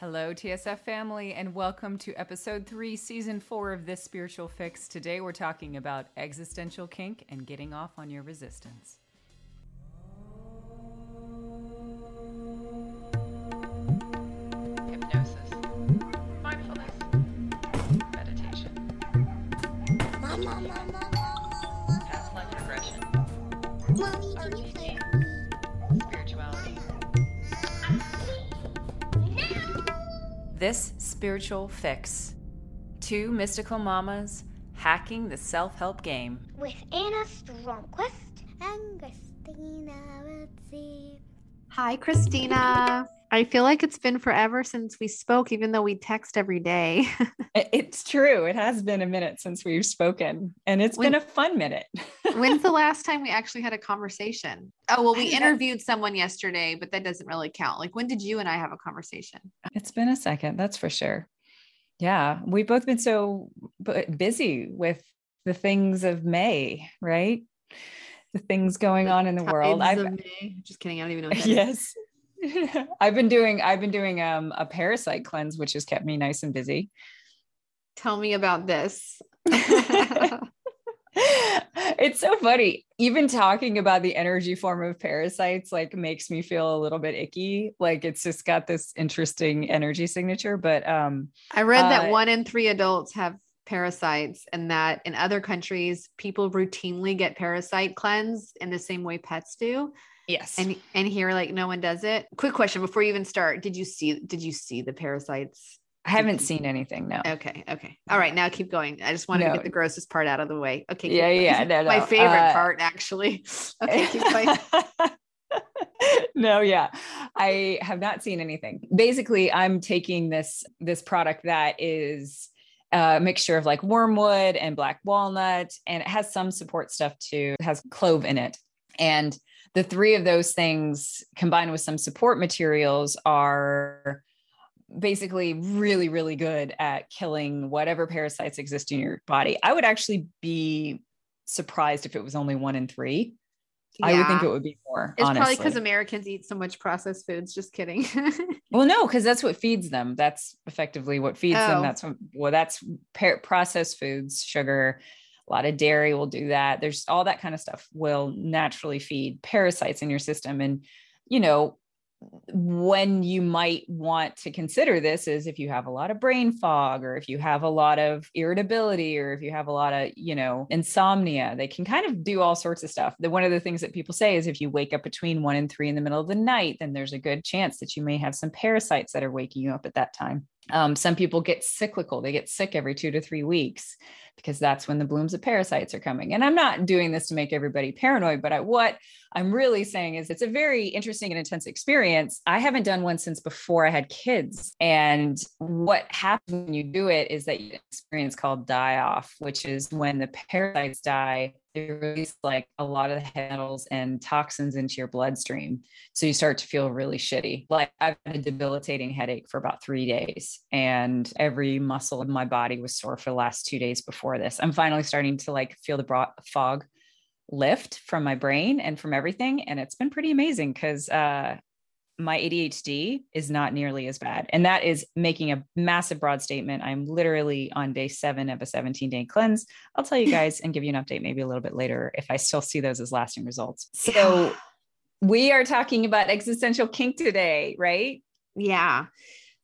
Hello, TSF family, and welcome to episode three, season four of This Spiritual Fix. Today we're talking about existential kink and getting off on your resistance. This Spiritual Fix. Two mystical mamas hacking the self help game. with Anna Stromquist and Christina Ritzy. Hi, Christina. I feel like it's been forever since we spoke, even though we text every day. It's true. It has been a minute since we've spoken, and it's When- been a fun minute. When's the last time we actually had a conversation? Oh, well, we interviewed someone yesterday, but that doesn't really count. Like, when did you and I have a conversation? It's been a second, that's for sure. Yeah, we've both been so busy with the things of May, right? The things going on in the world. May. Just kidding. I don't even know what that is. I've been doing I've been doing um a parasite cleanse which has kept me nice and busy. Tell me about this. it's so funny. Even talking about the energy form of parasites like makes me feel a little bit icky. Like it's just got this interesting energy signature, but um I read that Uh, one in three adults have parasites, and that in other countries, people routinely get parasite cleanse in the same way pets do. Yes. And and here, like no one does it. Quick question before you even start: Did you see? Did you see the parasites? I haven't seen anything. No. Okay, okay, all right. Now keep going. I just wanted to get the grossest part out of the way. Okay, Yeah, going. yeah, no, My favorite uh, part, actually. Okay, keep going. no, yeah. I have not seen anything. Basically, I'm taking this this product that is a mixture of like wormwood and black walnut, and it has some support stuff too. It has clove in it. And the three of those things combined with some support materials are basically really, really good at killing whatever parasites exist in your body. I would actually be surprised if it was only one in three. I would think it would be more. It's probably because. Americans eat so much processed foods. Just kidding. Well, no, because that's what feeds them. That's effectively what feeds Oh. them. That's what, well, that's par- processed foods, sugar, a lot of dairy will do that. There's all that kind of stuff will naturally feed parasites in your system. And, you know, when you might want to consider this is if you have a lot of brain fog or if you have a lot of irritability or if you have a lot of you know insomnia they can kind of do all sorts of stuff the one of the things that people say is if you wake up between one and three in the middle of the night then there's a good chance that you may have some parasites that are waking you up at that time um, some people get cyclical they get sick every two to three weeks because that's when the blooms of parasites are coming and i'm not doing this to make everybody paranoid but I, what I'm really saying is it's a very interesting and intense experience. I haven't done one since before I had kids. And what happens when you do it is that you experience called die off, which is when the parasites die, they release like a lot of the metals and toxins into your bloodstream. So you start to feel really shitty. Like I've had a debilitating headache for about three days, and every muscle of my body was sore for the last two days before this. I'm finally starting to like feel the bro- fog lift from my brain and from everything. And it's been pretty amazing because uh, my ADHD is not nearly as bad. And that is making a massive broad statement. I'm literally on day seven of a 17 day cleanse. I'll tell you guys and give you an update maybe a little bit later if I still see those as lasting results. So we are talking about existential kink today, right? Yeah.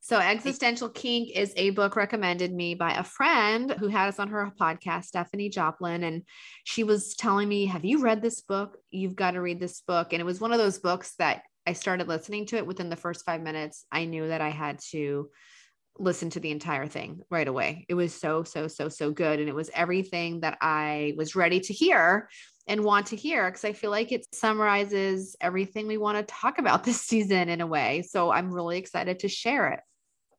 So, Existential Kink is a book recommended me by a friend who had us on her podcast, Stephanie Joplin. And she was telling me, Have you read this book? You've got to read this book. And it was one of those books that I started listening to it within the first five minutes. I knew that I had to listen to the entire thing right away. It was so, so, so, so good. And it was everything that I was ready to hear and want to hear because I feel like it summarizes everything we want to talk about this season in a way. So I'm really excited to share it.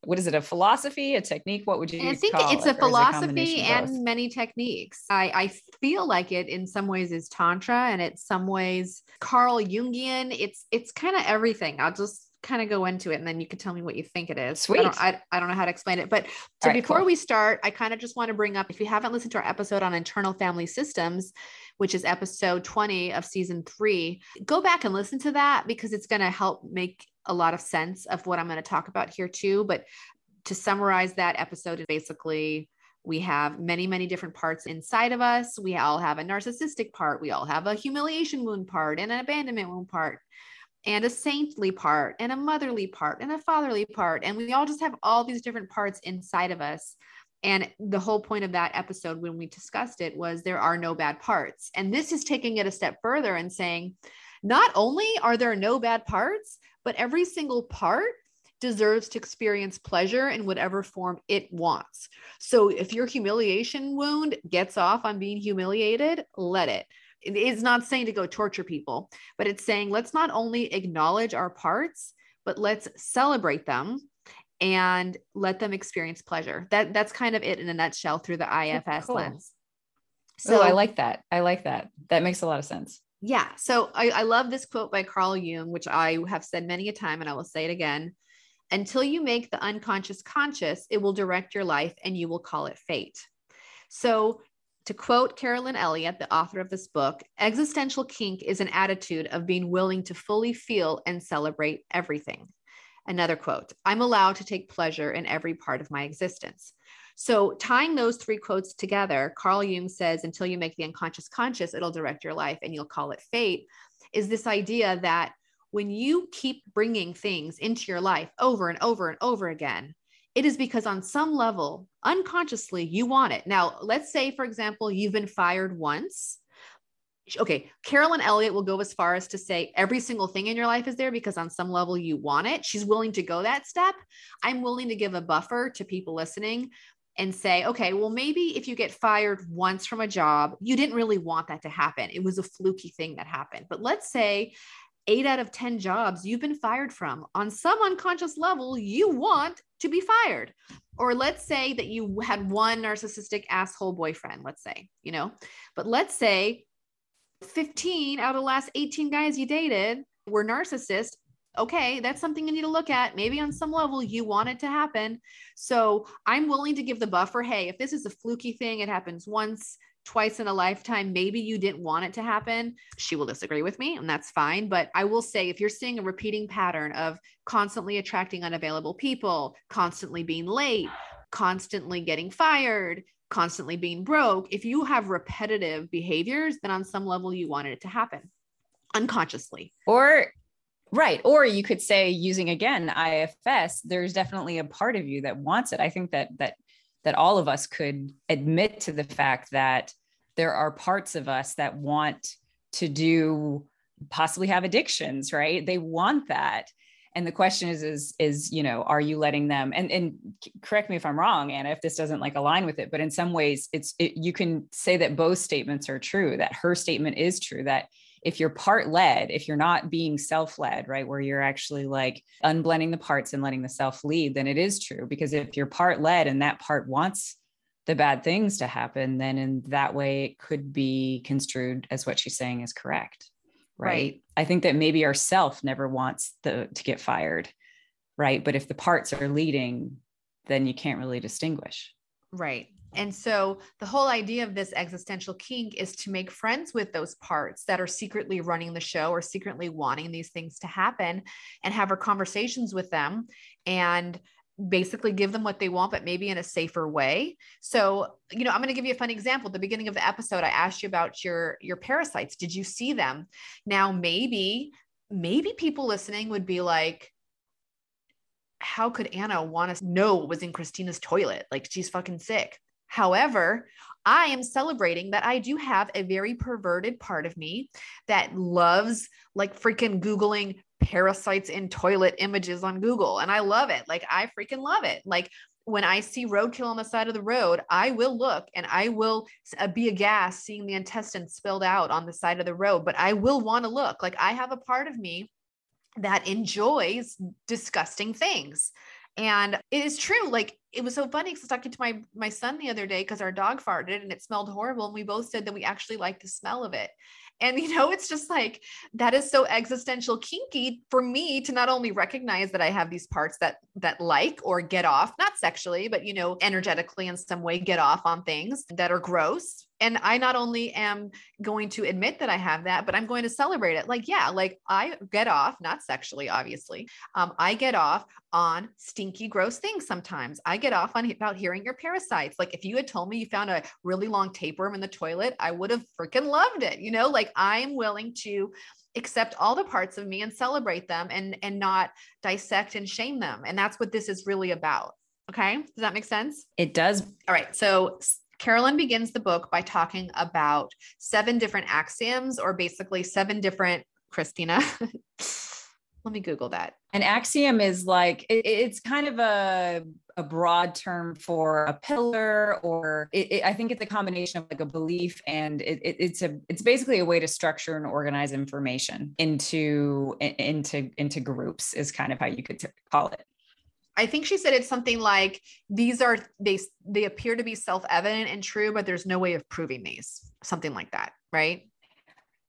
What is it? A philosophy, a technique? What would you? I think it's it? a Or is it philosophy both? and many techniques. I, I feel like it in some ways is tantra and it's some ways Carl Jungian. It's it's kind of everything. I'll just kind of go into it and then you can tell me what you think it is. I don't, Sweet. I, I don't know how to explain it. But so right, before cool. we start, I kind of just want to bring up if you haven't listened to our episode on internal family systems, which is episode 20 of season three, go back and listen to that because it's going to help make a lot of sense of what I'm going to talk about here too. But to summarize that episode, basically, we have many, many different parts inside of us. We all have a narcissistic part. We all have a humiliation wound part and an abandonment wound part and a saintly part and a motherly part and a fatherly part. And we all just have all these different parts inside of us. And the whole point of that episode when we discussed it was there are no bad parts. And this is taking it a step further and saying, not only are there no bad parts, but every single part deserves to experience pleasure in whatever form it wants. So if your humiliation wound gets off on being humiliated, let it. It is not saying to go torture people, but it's saying let's not only acknowledge our parts, but let's celebrate them and let them experience pleasure. That that's kind of it in a nutshell through the IFS cool. lens. So I like that. I like that. That makes a lot of sense. Yeah. So I, I love this quote by Carl Jung, which I have said many a time, and I will say it again. Until you make the unconscious conscious, it will direct your life and you will call it fate. So, to quote Carolyn Elliott, the author of this book, existential kink is an attitude of being willing to fully feel and celebrate everything. Another quote I'm allowed to take pleasure in every part of my existence. So, tying those three quotes together, Carl Jung says, until you make the unconscious conscious, it'll direct your life and you'll call it fate, is this idea that when you keep bringing things into your life over and over and over again, it is because on some level, unconsciously, you want it. Now, let's say, for example, you've been fired once. Okay, Carolyn Elliott will go as far as to say every single thing in your life is there because on some level you want it. She's willing to go that step. I'm willing to give a buffer to people listening and say, okay, well, maybe if you get fired once from a job, you didn't really want that to happen. It was a fluky thing that happened. But let's say eight out of 10 jobs you've been fired from, on some unconscious level, you want to be fired. Or let's say that you had one narcissistic asshole boyfriend, let's say, you know, but let's say 15 out of the last 18 guys you dated were narcissists. Okay, that's something you need to look at. Maybe on some level you want it to happen. So I'm willing to give the buffer. Hey, if this is a fluky thing, it happens once, twice in a lifetime. Maybe you didn't want it to happen. She will disagree with me, and that's fine. But I will say if you're seeing a repeating pattern of constantly attracting unavailable people, constantly being late, constantly getting fired, constantly being broke, if you have repetitive behaviors, then on some level you wanted it to happen unconsciously. Or right. Or you could say using again IFS, there's definitely a part of you that wants it. I think that that that all of us could admit to the fact that there are parts of us that want to do possibly have addictions, right? They want that. And the question is, is, is, you know, are you letting them, and, and correct me if I'm wrong, Anna, if this doesn't like align with it, but in some ways it's, it, you can say that both statements are true, that her statement is true, that if you're part led, if you're not being self led, right, where you're actually like unblending the parts and letting the self lead, then it is true. Because if you're part led and that part wants the bad things to happen, then in that way it could be construed as what she's saying is correct. Right. Right. I think that maybe our self never wants the to get fired. Right. But if the parts are leading, then you can't really distinguish. Right. And so the whole idea of this existential kink is to make friends with those parts that are secretly running the show or secretly wanting these things to happen and have our conversations with them and basically give them what they want, but maybe in a safer way. So, you know, I'm going to give you a fun example. At the beginning of the episode, I asked you about your your parasites. Did you see them? Now, maybe maybe people listening would be like, how could Anna want to know what was in Christina's toilet? Like she's fucking sick. However, I am celebrating that I do have a very perverted part of me that loves like freaking Googling parasites in toilet images on Google. And I love it. Like, I freaking love it. Like, when I see roadkill on the side of the road, I will look and I will uh, be aghast seeing the intestines spilled out on the side of the road, but I will want to look. Like, I have a part of me that enjoys disgusting things. And it is true. Like it was so funny because I was talking to my my son the other day because our dog farted and it smelled horrible. And we both said that we actually like the smell of it. And you know, it's just like that is so existential kinky for me to not only recognize that I have these parts that that like or get off, not sexually, but you know, energetically in some way get off on things that are gross and I not only am going to admit that I have that, but I'm going to celebrate it. Like, yeah, like I get off, not sexually, obviously. Um, I get off on stinky, gross things sometimes. I get off on about hearing your parasites. Like, if you had told me you found a really long tapeworm in the toilet, I would have freaking loved it. You know, like I'm willing to accept all the parts of me and celebrate them and and not dissect and shame them. And that's what this is really about. Okay. Does that make sense? It does. All right. So Carolyn begins the book by talking about seven different axioms, or basically seven different, Christina. Let me Google that. An axiom is like, it, it's kind of a, a broad term for a pillar, or it, it, I think it's a combination of like a belief and it's a, it's basically a way to structure and organize information into, into, into groups is kind of how you could call it. I think she said it's something like these are they they appear to be self-evident and true, but there's no way of proving these. Something like that, right?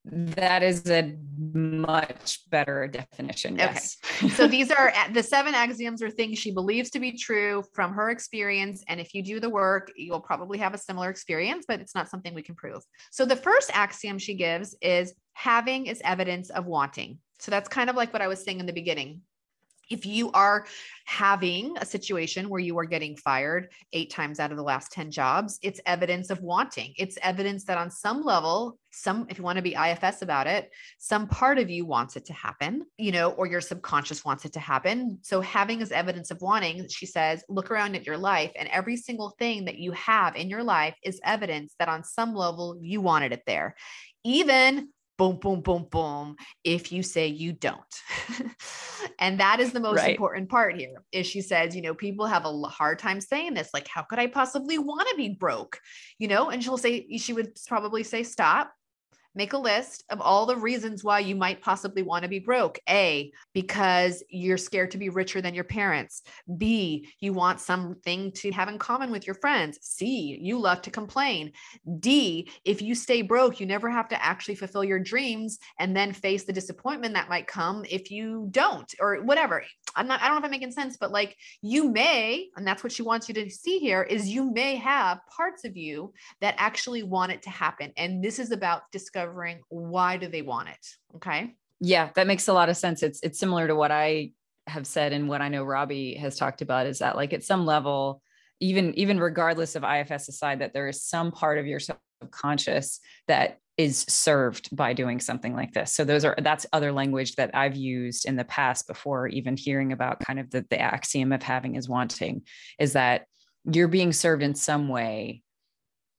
That is a much better definition. Yes. Okay. so these are the seven axioms are things she believes to be true from her experience. And if you do the work, you'll probably have a similar experience, but it's not something we can prove. So the first axiom she gives is having is evidence of wanting. So that's kind of like what I was saying in the beginning if you are having a situation where you are getting fired eight times out of the last 10 jobs, it's evidence of wanting. It's evidence that on some level, some, if you want to be IFS about it, some part of you wants it to happen, you know, or your subconscious wants it to happen. So having is evidence of wanting, she says, look around at your life and every single thing that you have in your life is evidence that on some level you wanted it there. Even boom, boom, boom, boom, if you say you don't. and that is the most right. important part here is she says, you know, people have a hard time saying this. Like, how could I possibly want to be broke? You know, and she'll say, she would probably say, stop, Make a list of all the reasons why you might possibly want to be broke. A, because you're scared to be richer than your parents. B, you want something to have in common with your friends. C, you love to complain. D, if you stay broke, you never have to actually fulfill your dreams and then face the disappointment that might come if you don't, or whatever. I'm not, I don't know if I'm making sense, but like you may, and that's what she wants you to see here is you may have parts of you that actually want it to happen. And this is about discovering why do they want it. Okay. Yeah, that makes a lot of sense. It's it's similar to what I have said and what I know Robbie has talked about is that like at some level, even even regardless of IFS aside, that there is some part of your subconscious that is served by doing something like this. So those are that's other language that I've used in the past before even hearing about kind of the, the axiom of having is wanting is that you're being served in some way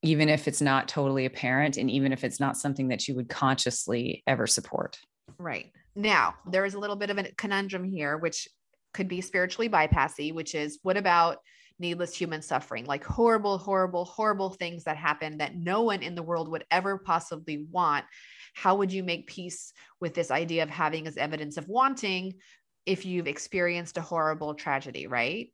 even if it's not totally apparent and even if it's not something that you would consciously ever support. Right. Now, there is a little bit of a conundrum here which could be spiritually bypassy, which is what about needless human suffering, like horrible, horrible, horrible things that happen that no one in the world would ever possibly want. How would you make peace with this idea of having as evidence of wanting if you've experienced a horrible tragedy, right?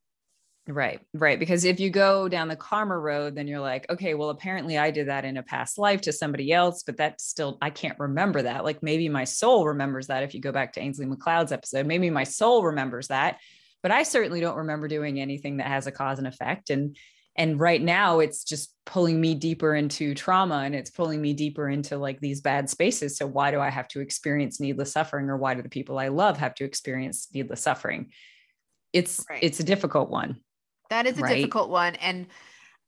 Right, right. Because if you go down the karma road, then you're like, okay, well, apparently I did that in a past life to somebody else, but that still, I can't remember that. Like maybe my soul remembers that. If you go back to Ainslie MacLeod's episode, maybe my soul remembers that but I certainly don't remember doing anything that has a cause and effect. And and right now it's just pulling me deeper into trauma and it's pulling me deeper into like these bad spaces. So why do I have to experience needless suffering or why do the people I love have to experience needless suffering? It's right. it's a difficult one. That is a right? difficult one. And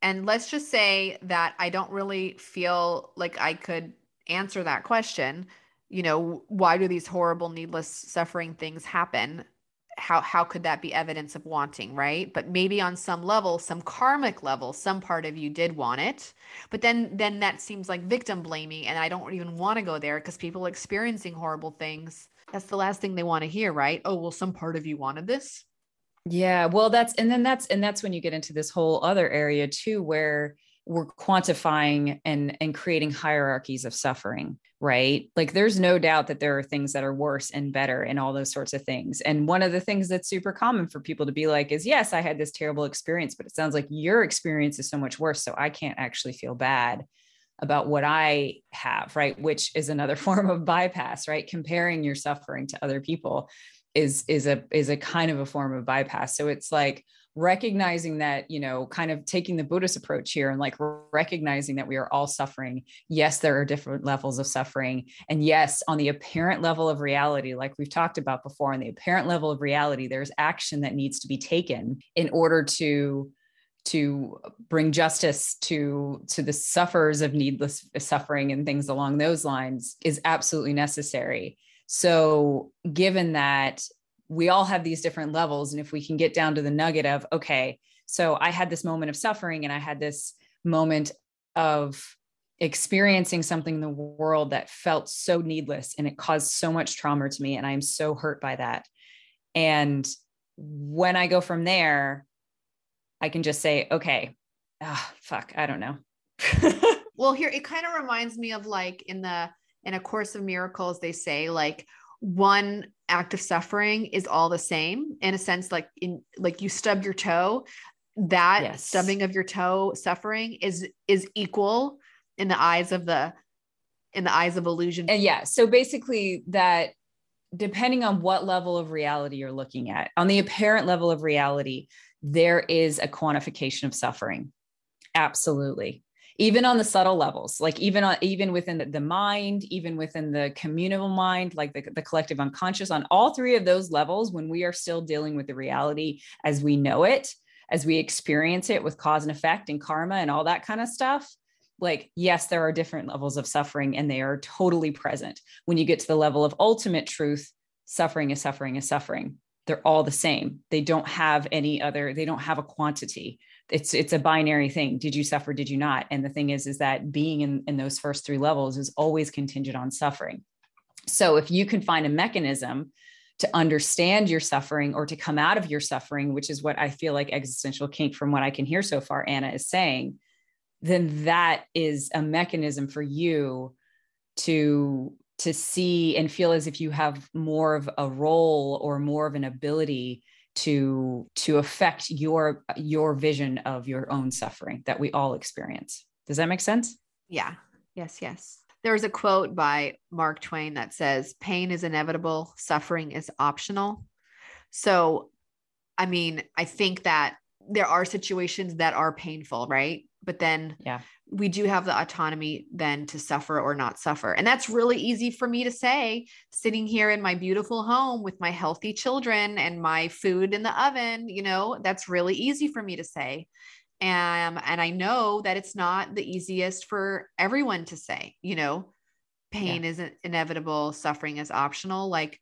and let's just say that I don't really feel like I could answer that question. You know, why do these horrible, needless suffering things happen? how how could that be evidence of wanting right but maybe on some level some karmic level some part of you did want it but then then that seems like victim blaming and i don't even want to go there because people experiencing horrible things that's the last thing they want to hear right oh well some part of you wanted this yeah well that's and then that's and that's when you get into this whole other area too where we're quantifying and and creating hierarchies of suffering right? Like there's no doubt that there are things that are worse and better and all those sorts of things. And one of the things that's super common for people to be like is yes i had this terrible experience but it sounds like your experience is so much worse so i can't actually feel bad about what i have right? Which is another form of bypass right? Comparing your suffering to other people is is a is a kind of a form of bypass. So it's like recognizing that you know kind of taking the buddhist approach here and like recognizing that we are all suffering. Yes there are different levels of suffering. And yes on the apparent level of reality like we've talked about before on the apparent level of reality there's action that needs to be taken in order to to bring justice to to the sufferers of needless suffering and things along those lines is absolutely necessary so given that we all have these different levels. And if we can get down to the nugget of, okay, so I had this moment of suffering and I had this moment of experiencing something in the world that felt so needless and it caused so much trauma to me. And I'm so hurt by that. And when I go from there, I can just say, okay, oh, fuck, I don't know. well, here it kind of reminds me of like in the in a course of miracles, they say like one act of suffering is all the same in a sense like in like you stub your toe that yes. stubbing of your toe suffering is is equal in the eyes of the in the eyes of illusion. And yeah so basically that depending on what level of reality you're looking at on the apparent level of reality there is a quantification of suffering. Absolutely even on the subtle levels like even on even within the mind even within the communal mind like the, the collective unconscious on all three of those levels when we are still dealing with the reality as we know it as we experience it with cause and effect and karma and all that kind of stuff like yes there are different levels of suffering and they are totally present. When you get to the level of ultimate truth suffering is suffering is suffering. They're all the same. They don't have any other they don't have a quantity it's it's a binary thing. Did you suffer? Did you not? And the thing is is that being in in those first three levels is always contingent on suffering. So if you can find a mechanism to understand your suffering or to come out of your suffering which is what i feel like existential kink from what i can hear so far anna is saying then that is a mechanism for you to to see and feel as if you have more of a role or more of an ability to to affect your your vision of your own suffering that we all experience. Does that make sense? Yeah. Yes yes. There's a quote by mark twain that says pain is inevitable suffering is optional. So i mean i think that there are situations that are painful right but then yeah we do have the autonomy then to suffer or not suffer. And that's really easy for me to say sitting here in my beautiful home with my healthy children and my food in the oven, you know, that's really easy for me to say. And and I know that it's not the easiest for everyone to say, you know, pain yeah. isn't inevitable, suffering is optional. Like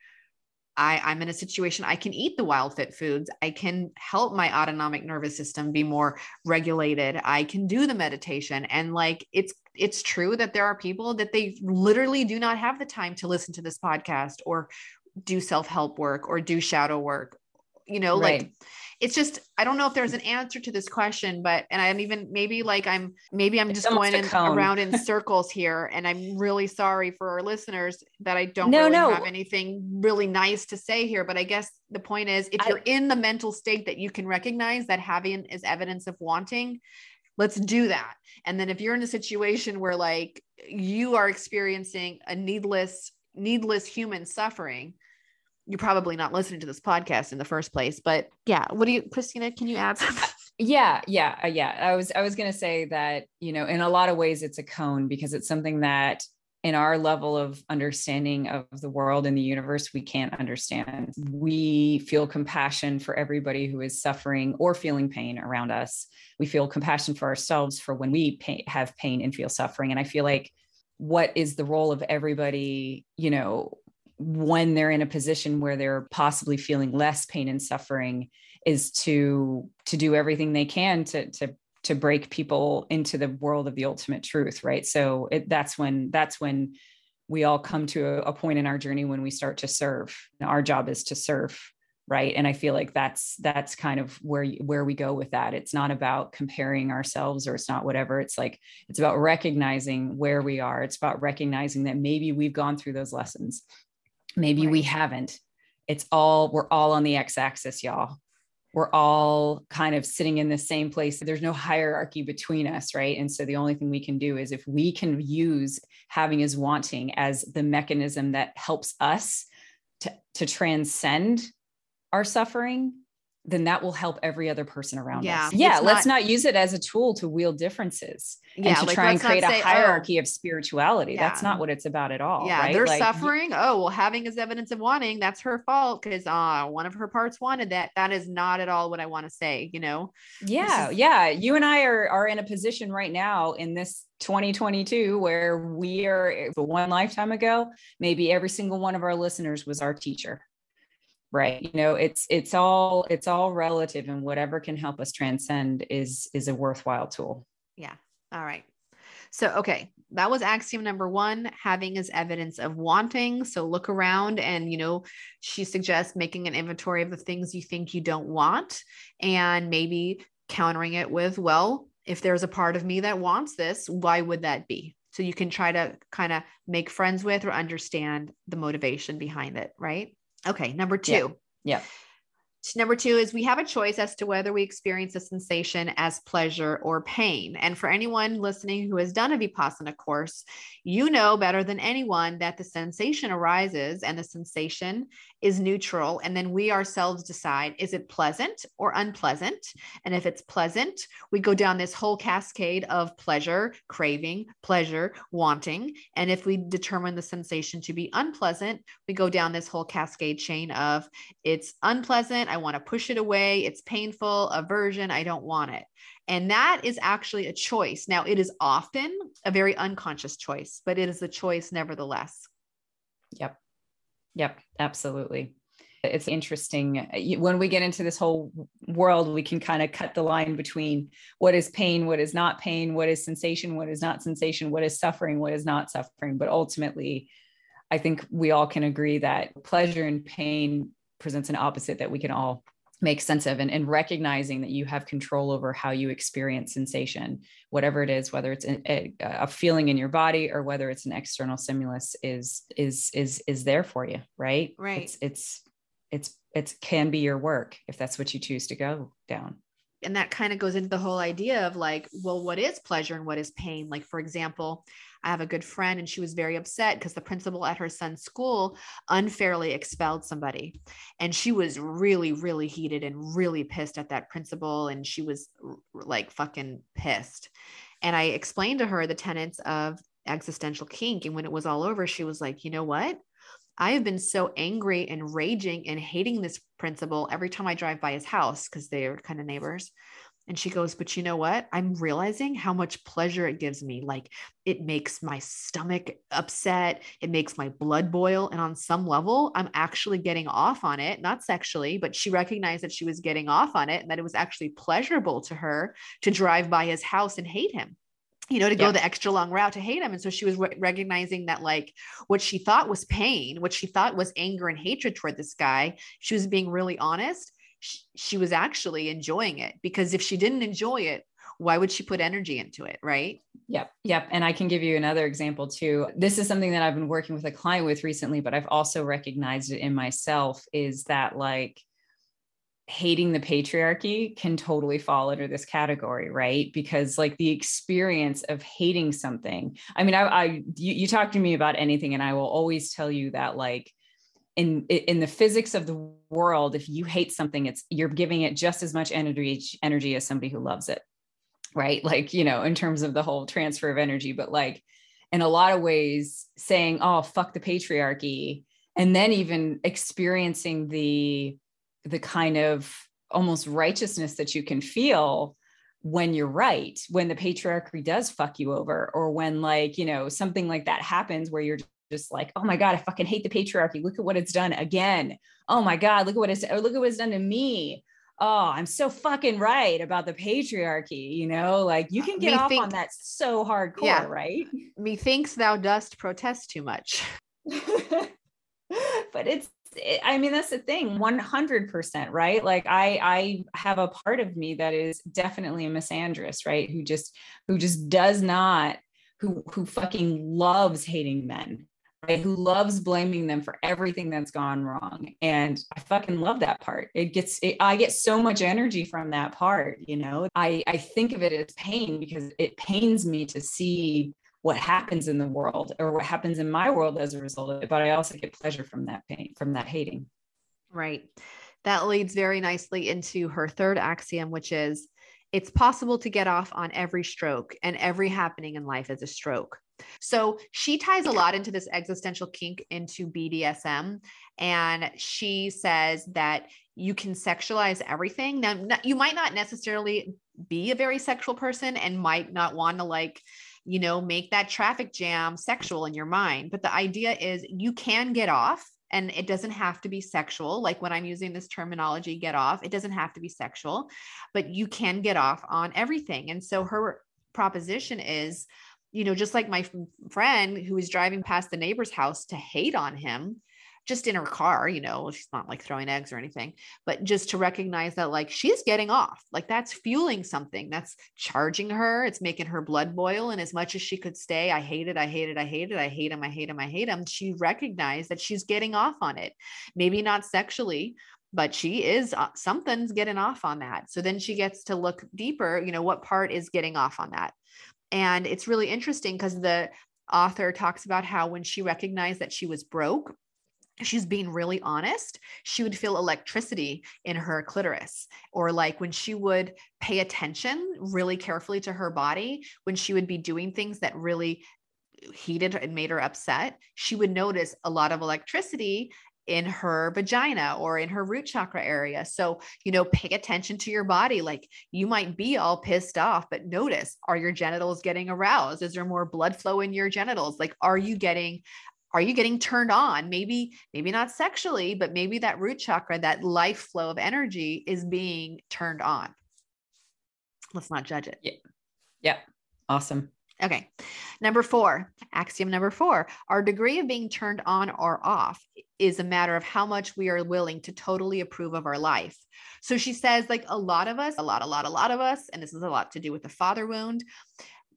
I, I'm in a situation I can eat the WildFit foods. I can help my autonomic nervous system be more regulated. I can do the meditation. And like it's it's true that there are people that they literally do not have the time to listen to this podcast or do self-help work or do shadow work. You know, right. like it's just I don't know if there's an answer to this question, but and I'm even maybe like I'm maybe I'm just going in, around in circles here, and I'm really sorry for our listeners that I don't no, really no. have anything really nice to say here. But I guess the point is, if you're in the mental state that you can recognize that having is evidence of wanting, let's do that. And then if you're in a situation where like you are experiencing a needless needless human suffering you're probably not listening to this podcast in the first place. But yeah, what do you, Christina? Can you add something? Yeah, yeah, uh, yeah. I was I was going to say that you know in a lot of ways it's a koan because it's something that in our level of understanding of the world and the universe we can't understand. We feel compassion for everybody who is suffering or feeling pain around us. We feel compassion for ourselves for when we pay, have pain and feel suffering. And I feel like what is the role of everybody, you know, when they're in a position where they're possibly feeling less pain and suffering is to to do everything they can to to to break people into the world of the ultimate truth right? So it, that's when that's when we all come to a, a point in our journey when we start to serve. Our job is to serve right? And i feel like that's that's kind of where where we go with that. It's not about comparing ourselves or it's not whatever. It's like it's about recognizing where we are. It's about recognizing that maybe we've gone through those lessons maybe right. we haven't. It's all we're all on the x-axis y'all. We're all kind of sitting in the same place. There's no hierarchy between us right? And so the only thing we can do is if we can use having is wanting as the mechanism that helps us to, to transcend our suffering then that will help every other person around yeah, us. Yeah, let's not, not, use it as a tool to wield differences yeah, and to like, try and create a say, oh, hierarchy oh, of spirituality. Yeah. That's not what it's about at all. Yeah, right? they're like, suffering. Oh, well, having is evidence of wanting. That's her fault because uh, one of her parts wanted that. That is not at all what I want to say. You know. Yeah, is- yeah. You and I are are in a position right now in this 2022 where we are one lifetime ago maybe every single one of our listeners was our teacher right? You know it's it's all it's all relative and whatever can help us transcend is is a worthwhile tool. Yeah. All right. So okay that was axiom number one having is evidence of wanting. So look around and you know she suggests making an inventory of the things you think you don't want and maybe countering it with well if there's a part of me that wants this why would that be? So you can try to kind of make friends with or understand the motivation behind it right Okay, number two. Yeah. yeah. Number two is we have a choice as to whether we experience a sensation as pleasure or pain. And for anyone listening who has done a Vipassana course, you know better than anyone that the sensation arises and the sensation is neutral. And then we ourselves decide is it pleasant or unpleasant? And if it's pleasant, we go down this whole cascade of pleasure, craving, pleasure, wanting. And if we determine the sensation to be unpleasant, we go down this whole cascade chain of it's unpleasant. I want to push it away. It's painful, aversion. I don't want it. And that is actually a choice. Now, it is often a very unconscious choice, but it is a choice nevertheless. Yep. Yep, absolutely. It's interesting when we get into this whole world, we can kind of cut the line between what is pain, what is not pain, what is sensation, what is not sensation, what is suffering, what is not suffering. But ultimately, I think we all can agree that pleasure and pain presents an opposite that we can all make sense of and, and recognizing that you have control over how you experience sensation whatever it is whether it's a, a, feeling in your body or whether it's an external stimulus is is is is there for you right? Right. It's it's it's it can be your work if that's what you choose to go down and that kind of goes into the whole idea of like well what is pleasure and what is pain? Like for example i have a good friend and she was very upset because the principal at her son's school unfairly expelled somebody. And she was really really heated and really pissed at that principal and she was like fucking pissed. And i explained to her the tenets of existential kink and when it was all over she was like you know what? I have been so angry and raging and hating this principal every time I drive by his house because they are kind of neighbors. And she goes, But you know what? I'm realizing how much pleasure it gives me. Like it makes my stomach upset, it makes my blood boil. And on some level, I'm actually getting off on it, not sexually, but she recognized that she was getting off on it and that it was actually pleasurable to her to drive by his house and hate him you know, to go the extra long route to hate him. And so she was re- recognizing that, like, what she thought was pain, what she thought was anger and hatred toward this guy, she was being really honest. She, she was actually enjoying it because if she didn't enjoy it, why would she put energy into it? Right. Yep. Yep. And I can give you another example too. This is something that I've been working with a client with recently, but I've also recognized it in myself is that, like, hating the patriarchy can totally fall under this category right? Because like the experience of hating something i mean i, I you, you talk to me about anything and i will always tell you that like in in the physics of the world if you hate something it's you're giving it just as much energy energy as somebody who loves it right? Like you know in terms of the whole transfer of energy but like in a lot of ways saying oh fuck the patriarchy and then even experiencing the the kind of almost righteousness that you can feel when you're right when the patriarchy does fuck you over or when like you know something like that happens where you're just like, oh my God, I fucking hate the patriarchy. Look at what it's done again. Oh my God, look at what it's or look at what it's done to me. Oh, I'm so fucking right about the patriarchy, you know, like you uh, can get off on that so hardcore, yeah. right? Methinks thou dost protest too much. but it's Eh, I mean, that's the thing, 100%, right? Like I, I have a part of me that is definitely a misandrist, right? Who just, who just does not, who, who fucking loves hating men, right? Who loves blaming them for everything that's gone wrong. And I fucking love that part. It gets, it, I get so much energy from that part, you know? I, I think of it as pain because it pains me to see what happens in the world or what happens in my world as a result of it but i also get pleasure from that pain from that hating right that leads very nicely into her third axiom which is it's possible to get off on every stroke and every happening in life is a stroke so she ties a lot into this existential kink into BDSM. And she says that you can sexualize everything. Now, you might not necessarily be a very sexual person and might not want to like you know, make that traffic jam sexual in your mind. But the idea is you can get off and it doesn't have to be sexual. Like when I'm using this terminology, get off, it doesn't have to be sexual, but you can get off on everything. And so her proposition is, you know, just like my friend who was driving past the neighbor's house to hate on him, just in her car, you know, she's not like throwing eggs or anything, but just to recognize that like she's getting off, like that's fueling something that's charging her. It's making her blood boil. And as much as she could stay, I hate it, I hate it, I hate it, I hate him, I hate him, I hate him, she recognized that she's getting off on it. Maybe not sexually, but she is uh, something's getting off on that. So then she gets to look deeper, you know, what part is getting off on that. And it's really interesting because the author talks about how when she recognized that she was broke she's being really honest, she would feel electricity in her clitoris. Or like when she would pay attention really carefully to her body, when she would be doing things that really heated and made her upset, she would notice a lot of electricity in her vagina or in her root chakra area. So, you know, pay attention to your body. Like you might be all pissed off, but notice are your genitals getting aroused? Is there more blood flow in your genitals? Like, are you getting are you getting turned on? Maybe maybe not sexually but maybe that root chakra that life flow of energy is being turned on. Let's not judge it. Yeah. Yeah awesome. Okay. Number four axiom number four our degree of being turned on or off is a matter of how much we are willing to totally approve of our life. So she says like a lot of us a lot a lot a lot of us and this is a lot to do with the father wound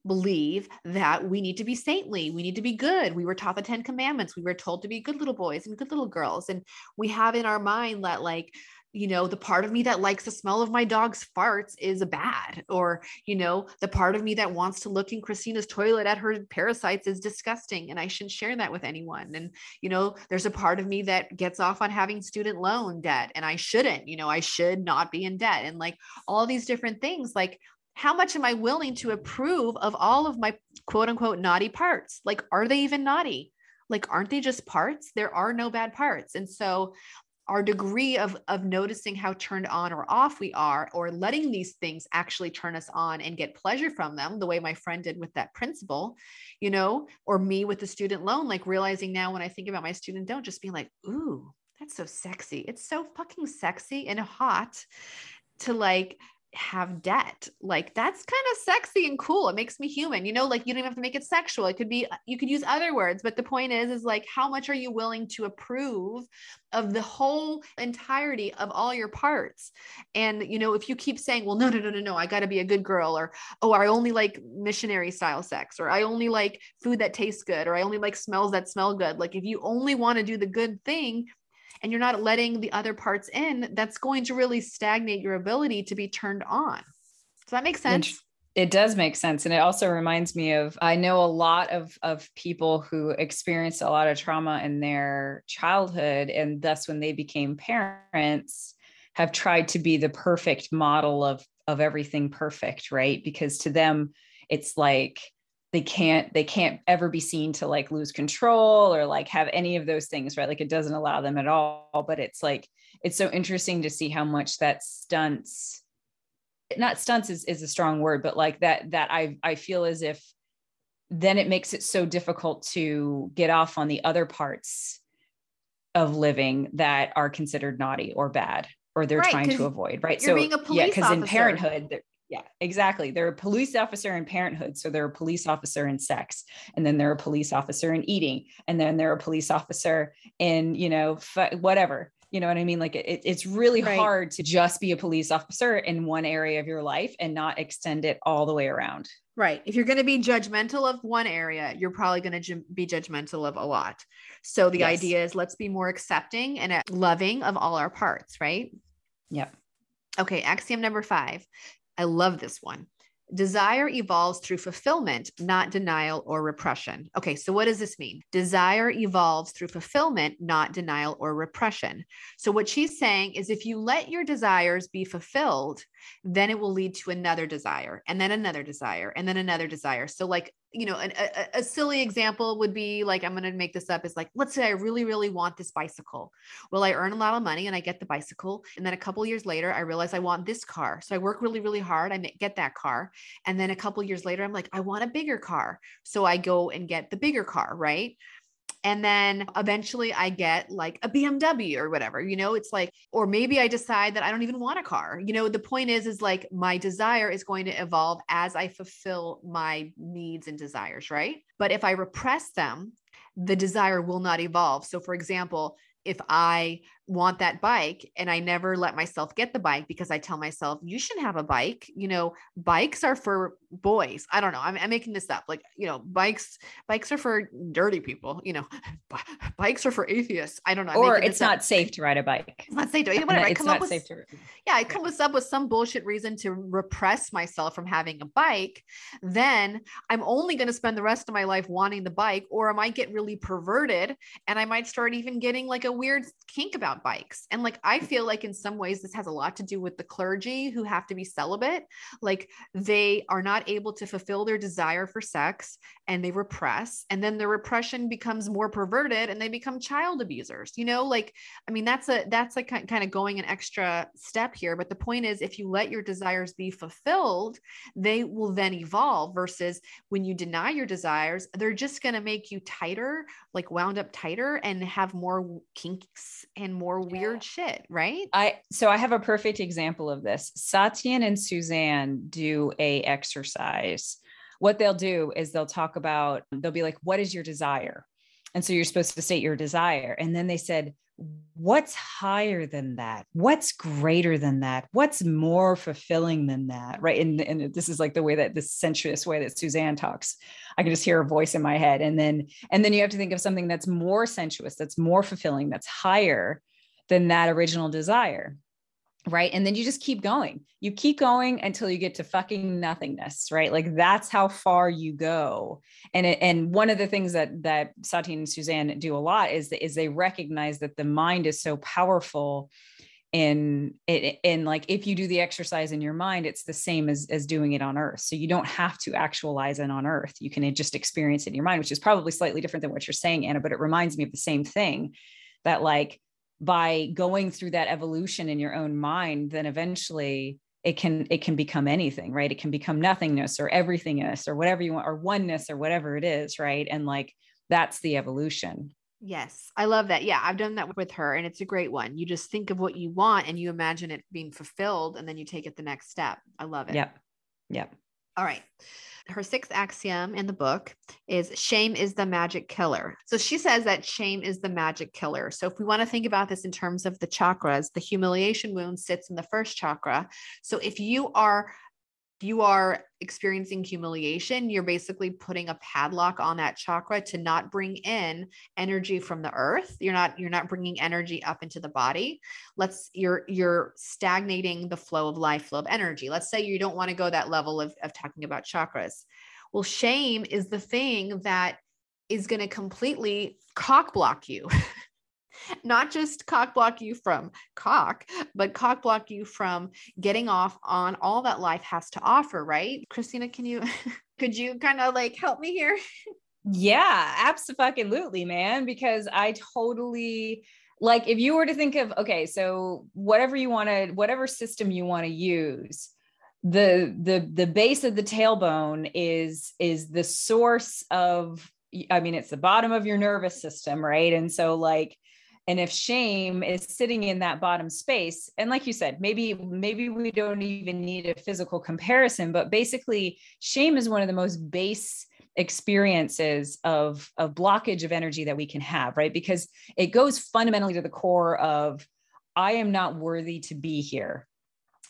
believe that we need to be saintly, we need to be good. We were taught the 10 commandments. We were told to be good little boys and good little girls and we have in our mind that like you know the part of me that likes the smell of my dog's farts is bad or you know the part of me that wants to look in christina's toilet at her parasites is disgusting and i shouldn't share that with anyone and you know there's a part of me that gets off on having student loan debt and i shouldn't you know i should not be in debt and like all these different things like how much am I willing to approve of all of my quote unquote naughty parts? Like, are they even naughty? Like, aren't they just parts? There are no bad parts. And so, our degree of, of noticing how turned on or off we are, or letting these things actually turn us on and get pleasure from them, the way my friend did with that principal, you know, or me with the student loan, like realizing now when I think about my student don't just being like, ooh, that's so sexy. It's so fucking sexy and hot to like have debt. Like that's kind of sexy and cool. It makes me human. You know, like you don't even have to make it sexual. It could be uh, you could use other words, but the point is is like how much are you willing to approve of the whole entirety of all your parts? And you know, if you keep saying, "Well, no, no, no, no, no, I got to be a good girl," or "Oh, I only like missionary style sex," or "I only like food that tastes good," or "I only like smells that smell good." Like if you only want to do the good thing, and you're not letting the other parts in, that's going to really stagnate your ability to be turned on. Does that make sense? It does make sense. And it also reminds me of I know a lot of, of people who experienced a lot of trauma in their childhood. And thus, when they became parents, have tried to be the perfect model of, of everything perfect, right? Because to them, it's like, they can't they can't ever be seen to like lose control or like have any of those things right? Like it doesn't allow them at all but it's like it's so interesting to see how much that stunts not stunts is, is a strong word but like that that i i feel as if then it makes it so difficult to get off on the other parts of living that are considered naughty or bad or they're Right, trying to avoid right? you're being a yeah because in parenthood yeah exactly they're a police officer in parenthood so they're a police officer in sex and then they're a police officer in eating and then they're a police officer in you know f- whatever you know what i mean like it, it's really Right. hard to just be a police officer in one area of your life and not extend it all the way around Right. If you're going to be judgmental of one area, you're probably going to ju- be judgmental of a lot. So the Yes. idea is let's be more accepting and uh, loving of all our parts, right? Yep. Okay, axiom number five. I love this one. Desire evolves through fulfillment, not denial or repression. Okay, so what does this mean? Desire evolves through fulfillment, not denial or repression. So, what she's saying is if you let your desires be fulfilled, then it will lead to another desire, and then another desire, and then another desire. So, like, you know, an- a, a, silly example would be like, I'm going to make this up is like, let's say I really, really want this bicycle. Well, I earn a lot of money and I get the bicycle. And then a couple years later, I realize I want this car. So I work really, really hard. I get that car. And then a couple years later, I'm like, I want a bigger car. So I go and get the bigger car. Right. And then eventually I get like a BMW or whatever, you know, it's like, or maybe I decide that I don't even want a car. You know, the point is, is like my desire is going to evolve as I fulfill my needs and desires. Right. But if I repress them, the desire will not evolve. So, for example, if I want that bike and I never let myself get the bike because I tell myself, you should have a bike. You know, bikes are for boys. I don't know. I'm, I'm making this up. Like, you know, bikes, bikes are for dirty people. You know, bi- bikes are for atheists. I don't know. I'm or it's this up. not safe to ride a bike It's not safe to whatever. I it's come up not with safe to yeah, I come up with some bullshit reason to repress myself from having a bike, then I'm only going to spend the rest of my life wanting the bike, or I might get really perverted and I might start even getting like a weird kink about bikes. And like, I mm. feel like in some ways, this has a lot to do with the clergy who have to be celibate. Like, they are not able to fulfill their desire for sex and they repress, and then the repression becomes more perverted and they become child abusers. You know, like, I mean, that's a that's like kind of going an extra step here. But the point is, if you let your desires be fulfilled, they will then evolve. Versus when you deny your desires, they're just going to make you tighter, like wound up tighter, and have more kinks and more weird shit. Right? I so I have a perfect example of this. Satyen and Suzanne do a exercise. What they'll do is they'll talk about they'll be like, "What is your desire?" And so you're supposed to state your desire, and then they said, "What's higher than that? What's greater than that? What's more fulfilling than that?" Right? And and this is like the way that the sensuous way that Suzanne talks. I can just hear a voice in my head, and then and then you have to think of something that's more sensuous, that's more fulfilling, that's higher than that original desire right? And then you just keep going. You keep going until you get to fucking nothingness right? Like that's how far you go. And it, and one of the things that that Satyen and Suzanne do a lot is is they recognize that the mind is so powerful in it in like if you do the exercise in your mind it's the same as as doing it on earth. So you don't have to actualize it on earth. You can just experience it in your mind which is probably slightly different than what you're saying Anna but it reminds me of the same thing that like by going through that evolution in your own mind then eventually it can it can become anything right it can become nothingness or everythingness or whatever you want or oneness or whatever it is right and like that's the evolution Yes, I love that. Yeah, I've done that with her and it's a great one. You just think of what you want and you imagine it being fulfilled and then you take it the next step. I love it. yep yep All right. Her sixth axiom in the book is shame is the magic killer. So she says that shame is the magic killer. So if we want to think about this in terms of the chakras, the humiliation wound sits in the first chakra. So if you are you are experiencing humiliation, you're basically putting a padlock on that chakra to not bring in energy from the earth. You're not you're not bringing energy up into the body. Let's you're you're stagnating the flow of life, flow of energy. Let's say you don't want to go that level of of talking about chakras. Well, shame is the thing that is going to completely cock block you. Not just cock block you from cock, but cock block you from getting off on all that life has to offer, right? Christina, can you could you kind of like help me here? Yeah, absolutely, man. Because I totally like if you were to think of okay, so whatever you want to, whatever system you want to use, the the the base of the tailbone is is the source of i mean it's the bottom of your nervous system right and so like and if shame is sitting in that bottom space and like you said maybe maybe we don't even need a physical comparison but basically shame is one of the most base experiences of of blockage of energy that we can have right? Because it goes fundamentally to the core of i am not worthy to be here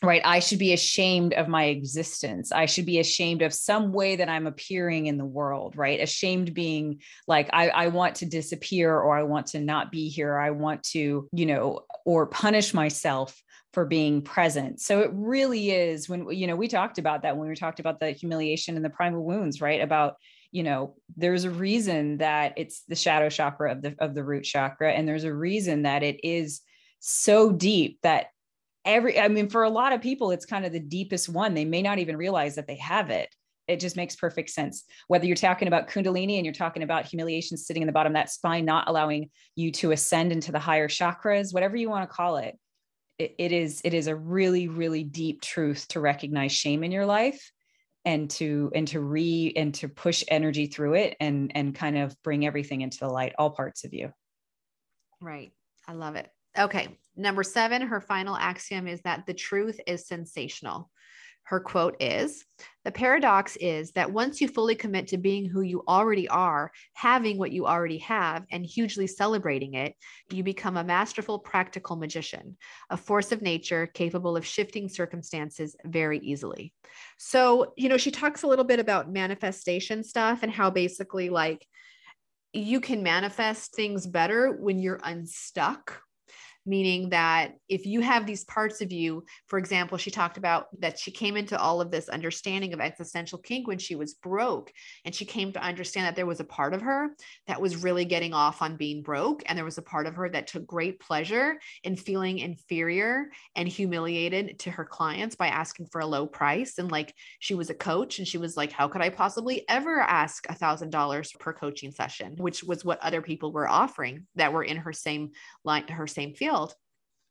right? I should be ashamed of my existence. I should be ashamed of some way that i'm appearing in the world right? Ashamed being like I, I want to disappear or i want to not be here. I want to you know or punish myself for being present. So it really is when you know we talked about that when we talked about the humiliation and the primal wounds right? About you know there's a reason that it's the shadow chakra of the of the root chakra and there's a reason that it is so deep that every i mean for a lot of people it's kind of the deepest one. They may not even realize that they have it. It just makes perfect sense. Whether you're talking about kundalini and you're talking about humiliation sitting in the bottom of that spine not allowing you to ascend into the higher chakras whatever you want to call it, it, it is it is a really really deep truth to recognize shame in your life and to and to re and to push energy through it and and kind of bring everything into the light all parts of you. Right. I love it. Okay. Number seven, her final axiom is that the truth is sensational. Her quote is The paradox is that once you fully commit to being who you already are, having what you already have, and hugely celebrating it, you become a masterful practical magician, a force of nature capable of shifting circumstances very easily. So, you know, she talks a little bit about manifestation stuff and how basically, like, you can manifest things better when you're unstuck meaning that if you have these parts of you, for example, she talked about that she came into all of this understanding of existential kink when she was broke. And she came to understand that there was a part of her that was really getting off on being broke. And there was a part of her that took great pleasure in feeling inferior and humiliated to her clients by asking for a low price. And like she was a coach and she was like, how could I possibly ever ask a thousand dollars per coaching session, which was what other people were offering that were in her same line, her same field field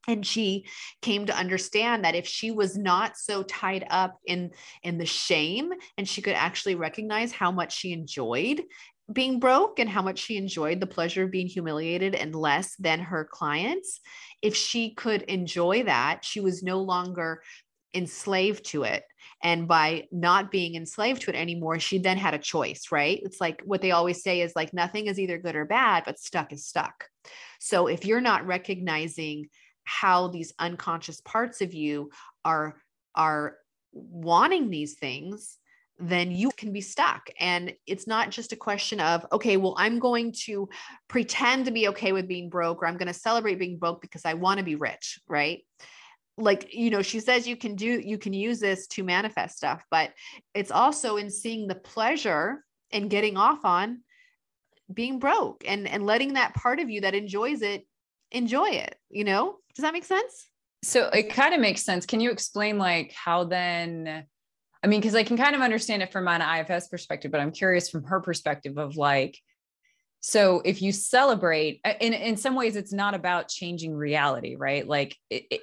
and she came to understand that if she was not so tied up in in the shame and she could actually recognize how much she enjoyed being broke and how much she enjoyed the pleasure of being humiliated and less than her clients if she could enjoy that she was no longer enslaved to it and by not being enslaved to it anymore she then had a choice right it's like what they always say is like nothing is either good or bad but stuck is stuck so if you're not recognizing how these unconscious parts of you are are wanting these things then you can be stuck. And it's not just a question of, okay, well, I'm going to pretend to be okay with being broke, or I'm going to celebrate being broke because I want to be rich, right? Like, you know, she says you can do, you can use this to manifest stuff, but it's also in seeing the pleasure and getting off on being broke and and letting that part of you that enjoys it enjoy it you know? Does that make sense? So it kind of makes sense. Can you explain like how then i mean because i can kind of understand it from an ifs perspective but i'm curious from her perspective of like so if you celebrate uh, in in some ways it's not about changing reality right? Like it, it,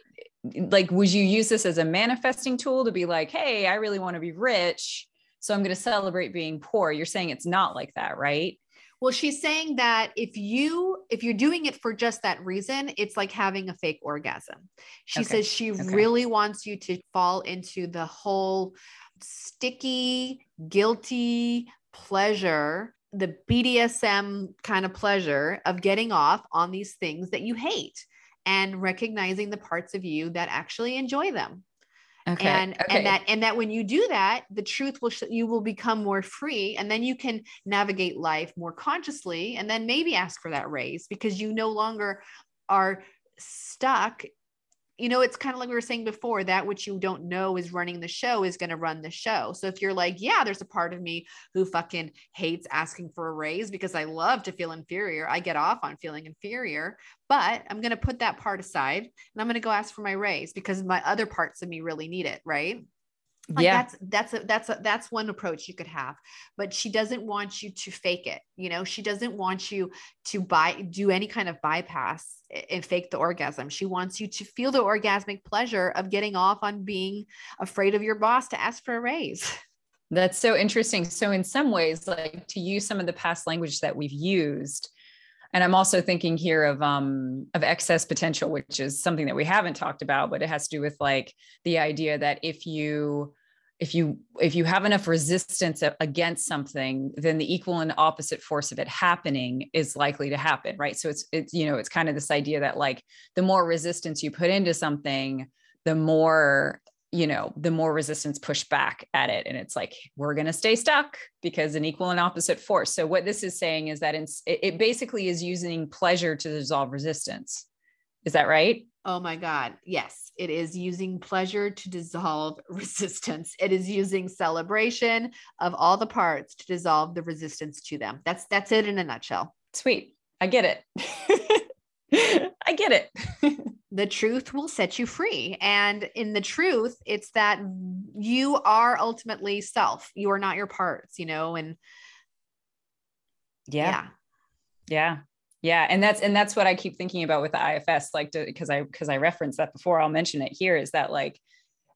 like would you use this as a manifesting tool to be like hey i really want to be rich so i'm going to celebrate being poor you're saying it's not like that right well, she's saying that if you if you're doing it for just that reason, it's like having a fake orgasm. She okay. says she okay. really wants you to fall into the whole sticky, guilty pleasure, the BDSM kind of pleasure of getting off on these things that you hate and recognizing the parts of you that actually enjoy them. Okay. And okay. and that and that when you do that, the truth will sh- you will become more free, and then you can navigate life more consciously, and then maybe ask for that raise because you no longer are stuck you know, it's kind of like we were saying before that which you don't know is running the show is going to run the show. So if you're like, yeah, there's a part of me who fucking hates asking for a raise because I love to feel inferior. I get off on feeling inferior, but I'm going to put that part aside and I'm going to go ask for my raise because my other parts of me really need it. Right. Like yeah. that's that's a, that's a, that's one approach you could have, but she doesn't want you to fake it. You know, she doesn't want you to buy do any kind of bypass and fake the orgasm. She wants you to feel the orgasmic pleasure of getting off on being afraid of your boss to ask for a raise. That's so interesting. So, in some ways, like to use some of the past language that we've used, and I'm also thinking here of um, of excess potential, which is something that we haven't talked about, but it has to do with like the idea that if you if you if you have enough resistance against something then the equal and opposite force of it happening is likely to happen right? So it's it's you know it's kind of this idea that like the more resistance you put into something the more you know, the more resistance push back at it. And it's like, we're going to stay stuck because an equal and opposite force. So, what this is saying is that it's, it basically is using pleasure to dissolve resistance. Is that right? Oh my God. Yes, it is using pleasure to dissolve resistance. It is using celebration of all the parts to dissolve the resistance to them. That's that's it in a nutshell. Sweet. I get it. I get it. the truth will set you free. And in the truth, it's that you are ultimately self. You are not your parts, you know, and yeah. Yeah. Yeah. Yeah. And that's and that's what I keep thinking about with the IFS, like because I because I referenced that before, I'll mention it here, is that like,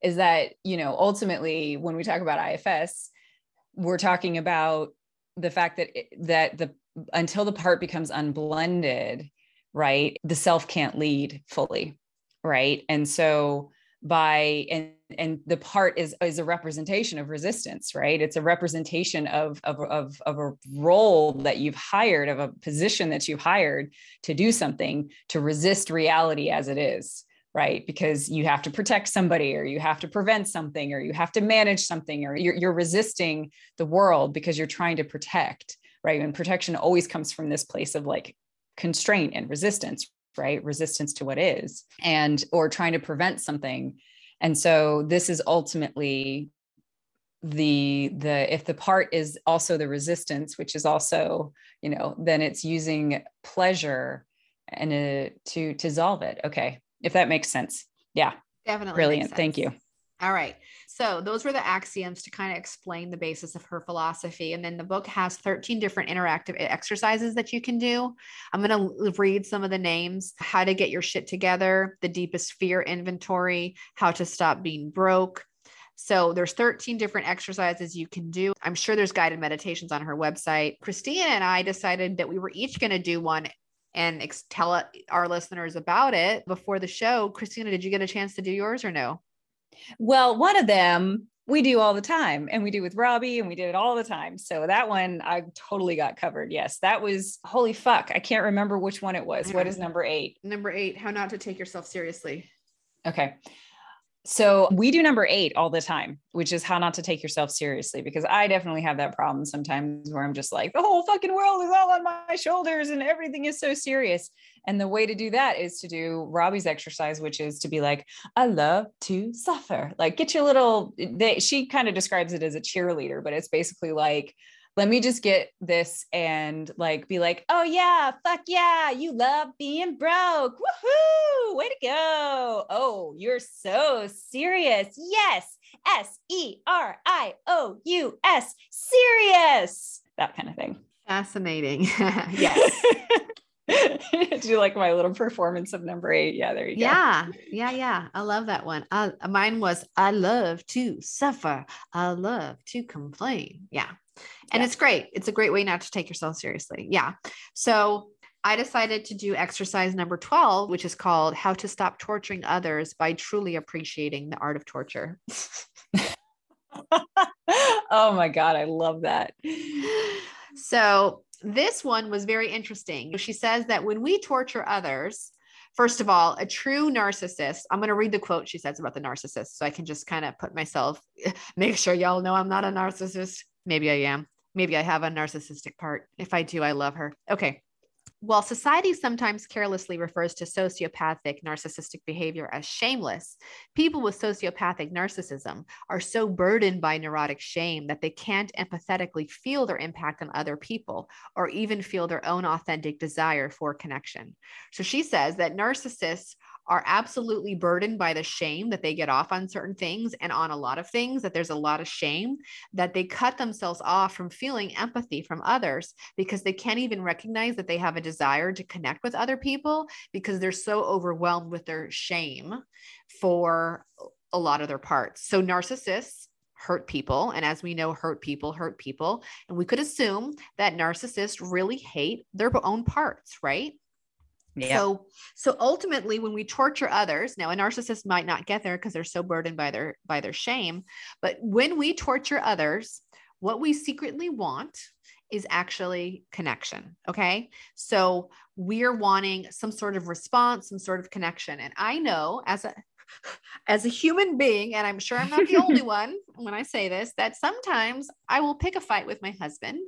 is that, you know, ultimately when we talk about IFS, we're talking about the fact that that the until the part becomes unblended right? The self can't lead fully right? And so by and and the part is is a representation of resistance right? It's a representation of of of, of a role that you've hired of a position that you've hired to do something to resist reality as it is right? Because you have to protect somebody or you have to prevent something or you have to manage something or you're, you're resisting the world because you're trying to protect right? And protection always comes from this place of like constraint and resistance right? Resistance to what is and or trying to prevent something. And so this is ultimately the the if the part is also the resistance which is also you know then it's using pleasure and uh, to to dissolve it. Okay. If that makes sense. Yeah. Definitely brilliant. thank you. all right. So those were the axioms to kind of explain the basis of her philosophy. And then the book has 13 different interactive exercises that you can do. I'm going to read some of the names how to get your shit together, the deepest fear inventory, how to stop being broke. So there's 13 different exercises you can do. I'm sure there's guided meditations on her website. Christina and I decided that we were each going to do one and ex- tell uh, our listeners about it before the show. Christina, did you get a chance to do yours or no? Well, one of them we do all the time and we do with Robbie and we did it all the time. So that one I totally got covered. Yes, that was holy fuck. I can't remember which one it was. What is number eight? Number eight, how not to take yourself seriously. Okay. So we do number eight all the time, which is how not to take yourself seriously, because I definitely have that problem sometimes where I'm just like, the whole fucking world is all on my shoulders and everything is so serious. And the way to do that is to do Robbie's exercise, which is to be like, I love to suffer. Like get your little, they, she kind of describes it as a cheerleader, but it's basically like, let me just get this and like be like, oh yeah, fuck yeah, you love being broke. Woohoo! Way to go. Oh, you're so serious. Yes. S E R I O U S. Serious. That kind of thing. Fascinating. yes. Do you like my little performance of number eight? Yeah, there you go. Yeah, yeah, yeah. I love that one. Uh, mine was I love to suffer. I love to complain. Yeah, and yeah. it's great. It's a great way not to take yourself seriously. Yeah. So I decided to do exercise number 12, which is called How to Stop Torturing Others by Truly Appreciating the Art of Torture. oh my God, I love that. So, this one was very interesting. She says that when we torture others, first of all, a true narcissist, I'm going to read the quote she says about the narcissist so I can just kind of put myself, make sure y'all know I'm not a narcissist. Maybe I am. Maybe I have a narcissistic part. If I do, I love her. Okay. While society sometimes carelessly refers to sociopathic narcissistic behavior as shameless, people with sociopathic narcissism are so burdened by neurotic shame that they can't empathetically feel their impact on other people or even feel their own authentic desire for connection. So she says that narcissists are absolutely burdened by the shame that they get off on certain things and on a lot of things, that there's a lot of shame, that they cut themselves off from feeling empathy from others because they can't even recognize that they have a desire to connect with other people because they're so overwhelmed with their shame for a lot of their parts. So, narcissists hurt people. And as we know, hurt people hurt people. And we could assume that narcissists really hate their own parts, right? Yeah. So, so ultimately, when we torture others, now a narcissist might not get there because they're so burdened by their by their shame. But when we torture others, what we secretly want is actually connection. Okay. So we're wanting some sort of response, some sort of connection. And I know as a as a human being, and I'm sure I'm not the only one when I say this, that sometimes I will pick a fight with my husband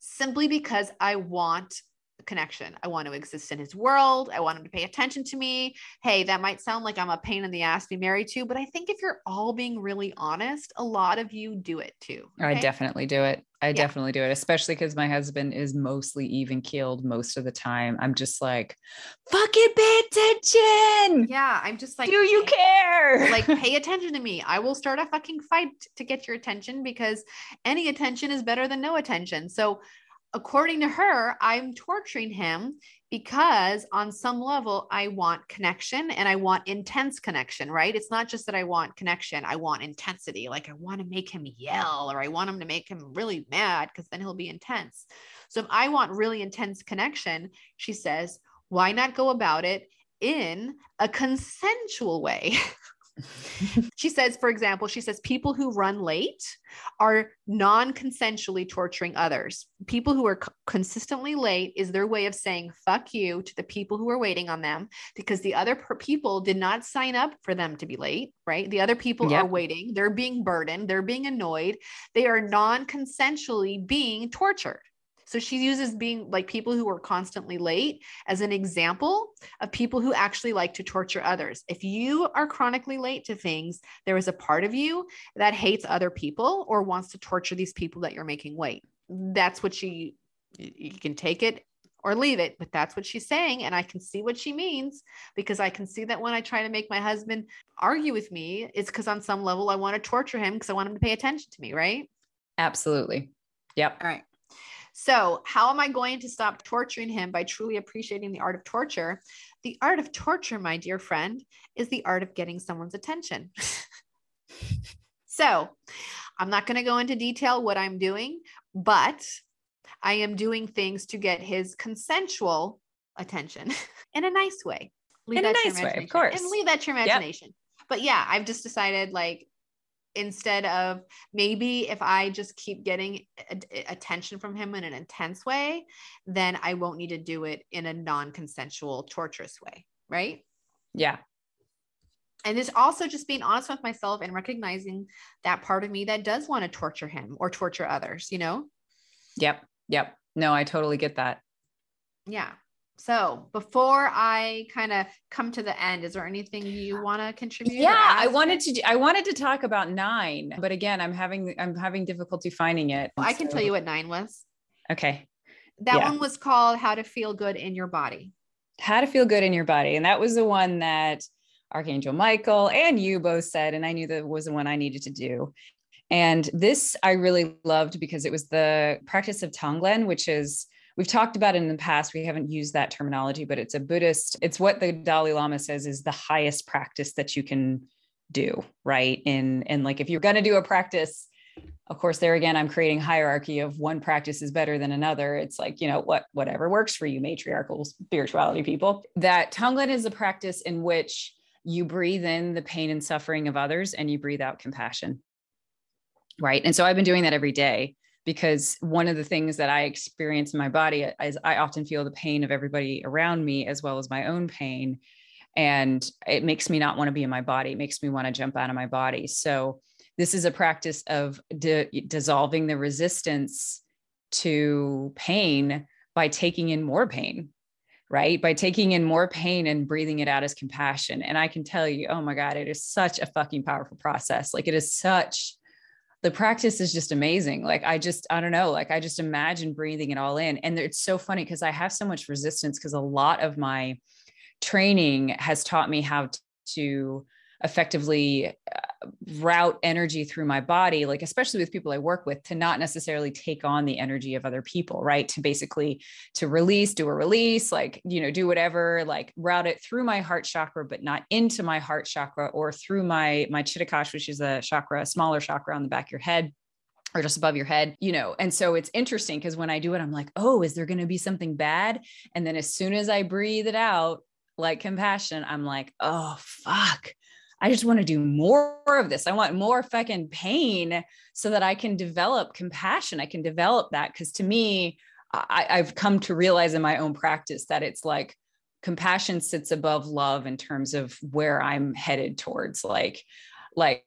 simply because I want connection. I want to exist in his world. I want him to pay attention to me. Hey, that might sound like I'm a pain in the ass to be married to, but I think if you're all being really honest, a lot of you do it too. Okay? I definitely do it. I yeah. definitely do it, especially because my husband is mostly even keeled most of the time. I'm just like, fucking pay attention. Yeah. I'm just like, do you care? Like, pay attention to me. I will start a fucking fight to get your attention because any attention is better than no attention. So, according to her, I'm torturing him because on some level I want connection and I want intense connection, right? It's not just that I want connection, I want intensity. Like I want to make him yell or I want him to make him really mad because then he'll be intense. So if I want really intense connection, she says, why not go about it in a consensual way? she says, for example, she says people who run late are non consensually torturing others. People who are c- consistently late is their way of saying fuck you to the people who are waiting on them because the other per- people did not sign up for them to be late, right? The other people yep. are waiting. They're being burdened. They're being annoyed. They are non consensually being tortured. So she uses being like people who are constantly late as an example of people who actually like to torture others. If you are chronically late to things, there is a part of you that hates other people or wants to torture these people that you're making wait. That's what she, you can take it or leave it, but that's what she's saying. And I can see what she means because I can see that when I try to make my husband argue with me, it's because on some level I want to torture him because I want him to pay attention to me, right? Absolutely. Yep. All right. So, how am I going to stop torturing him by truly appreciating the art of torture? The art of torture, my dear friend, is the art of getting someone's attention. so, I'm not going to go into detail what I'm doing, but I am doing things to get his consensual attention in a nice way. Leave in a nice way, of course. And leave that to your imagination. Yep. But yeah, I've just decided like instead of maybe if I just keep getting attention from him in an intense way, then I won't need to do it in a non consensual, torturous way. Right. Yeah. And it's also just being honest with myself and recognizing that part of me that does want to torture him or torture others, you know? Yep. Yep. No, I totally get that. Yeah. So before I kind of come to the end, is there anything you want to contribute? Yeah, I wanted to. I wanted to talk about nine, but again, I'm having I'm having difficulty finding it. I can so. tell you what nine was. Okay. That yeah. one was called "How to Feel Good in Your Body." How to feel good in your body, and that was the one that Archangel Michael and you both said, and I knew that was the one I needed to do. And this I really loved because it was the practice of Tonglen, which is we've talked about it in the past. We haven't used that terminology, but it's a Buddhist, it's what the Dalai Lama says is the highest practice that you can do, right? And and like if you're gonna do a practice, of course, there again, I'm creating hierarchy of one practice is better than another. It's like, you know, what whatever works for you, matriarchal spirituality people. That Tonglen is a practice in which you breathe in the pain and suffering of others and you breathe out compassion. Right. And so I've been doing that every day because one of the things that I experience in my body is I often feel the pain of everybody around me as well as my own pain. And it makes me not want to be in my body. It makes me want to jump out of my body. So, this is a practice of di- dissolving the resistance to pain by taking in more pain, right? By taking in more pain and breathing it out as compassion. And I can tell you, oh my God, it is such a fucking powerful process. Like, it is such the practice is just amazing. Like I just, I don't know, like I just imagine breathing it all in. And it's so funny because I have so much resistance because a lot of my training has taught me how to effectively uh, route energy through my body like especially with people i work with to not necessarily take on the energy of other people right to basically to release do a release like you know do whatever like route it through my heart chakra but not into my heart chakra or through my my chittakash which is a chakra a smaller chakra on the back of your head or just above your head, you know. And so it's interesting because when I do it, I'm like, oh, is there going to be something bad? And then as soon as I breathe it out, like compassion, I'm like, oh, fuck. I just want to do more of this. I want more fucking pain so that I can develop compassion. I can develop that. Cause to me, I, I've come to realize in my own practice that it's like compassion sits above love in terms of where I'm headed towards. Like, like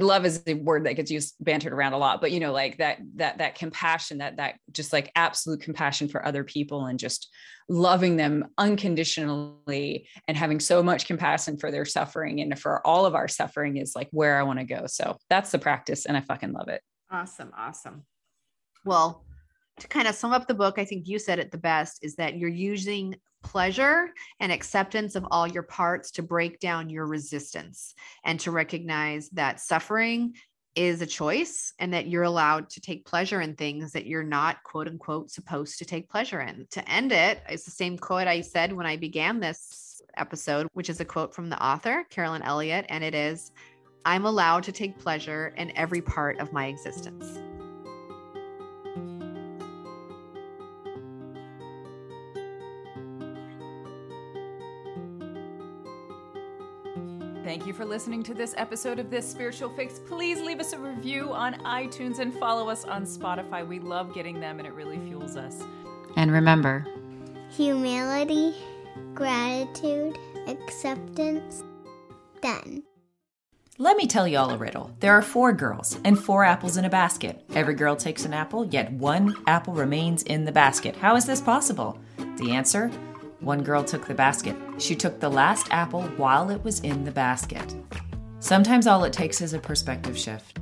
love is the word that gets used bantered around a lot but you know like that that that compassion that that just like absolute compassion for other people and just loving them unconditionally and having so much compassion for their suffering and for all of our suffering is like where I want to go. So that's the practice and I fucking love it. Awesome awesome. Well to kind of sum up the book I think you said it the best is that you're using pleasure and acceptance of all your parts to break down your resistance and to recognize that suffering is a choice and that you're allowed to take pleasure in things that you're not quote unquote supposed to take pleasure in. To end it, it's the same quote I said when I began this episode, which is a quote from the author, Carolyn Elliott, and it is I'm allowed to take pleasure in every part of my existence. Thank you for listening to this episode of This Spiritual Fix. Please leave us a review on iTunes and follow us on Spotify. We love getting them and it really fuels us. And remember humility, gratitude, acceptance, done. Let me tell you all a riddle. There are four girls and four apples in a basket. Every girl takes an apple, yet one apple remains in the basket. How is this possible? The answer one girl took the basket. She took the last apple while it was in the basket. Sometimes all it takes is a perspective shift.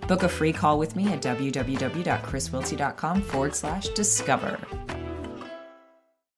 Book a free call with me at www.chriswiltsey.com forward slash discover.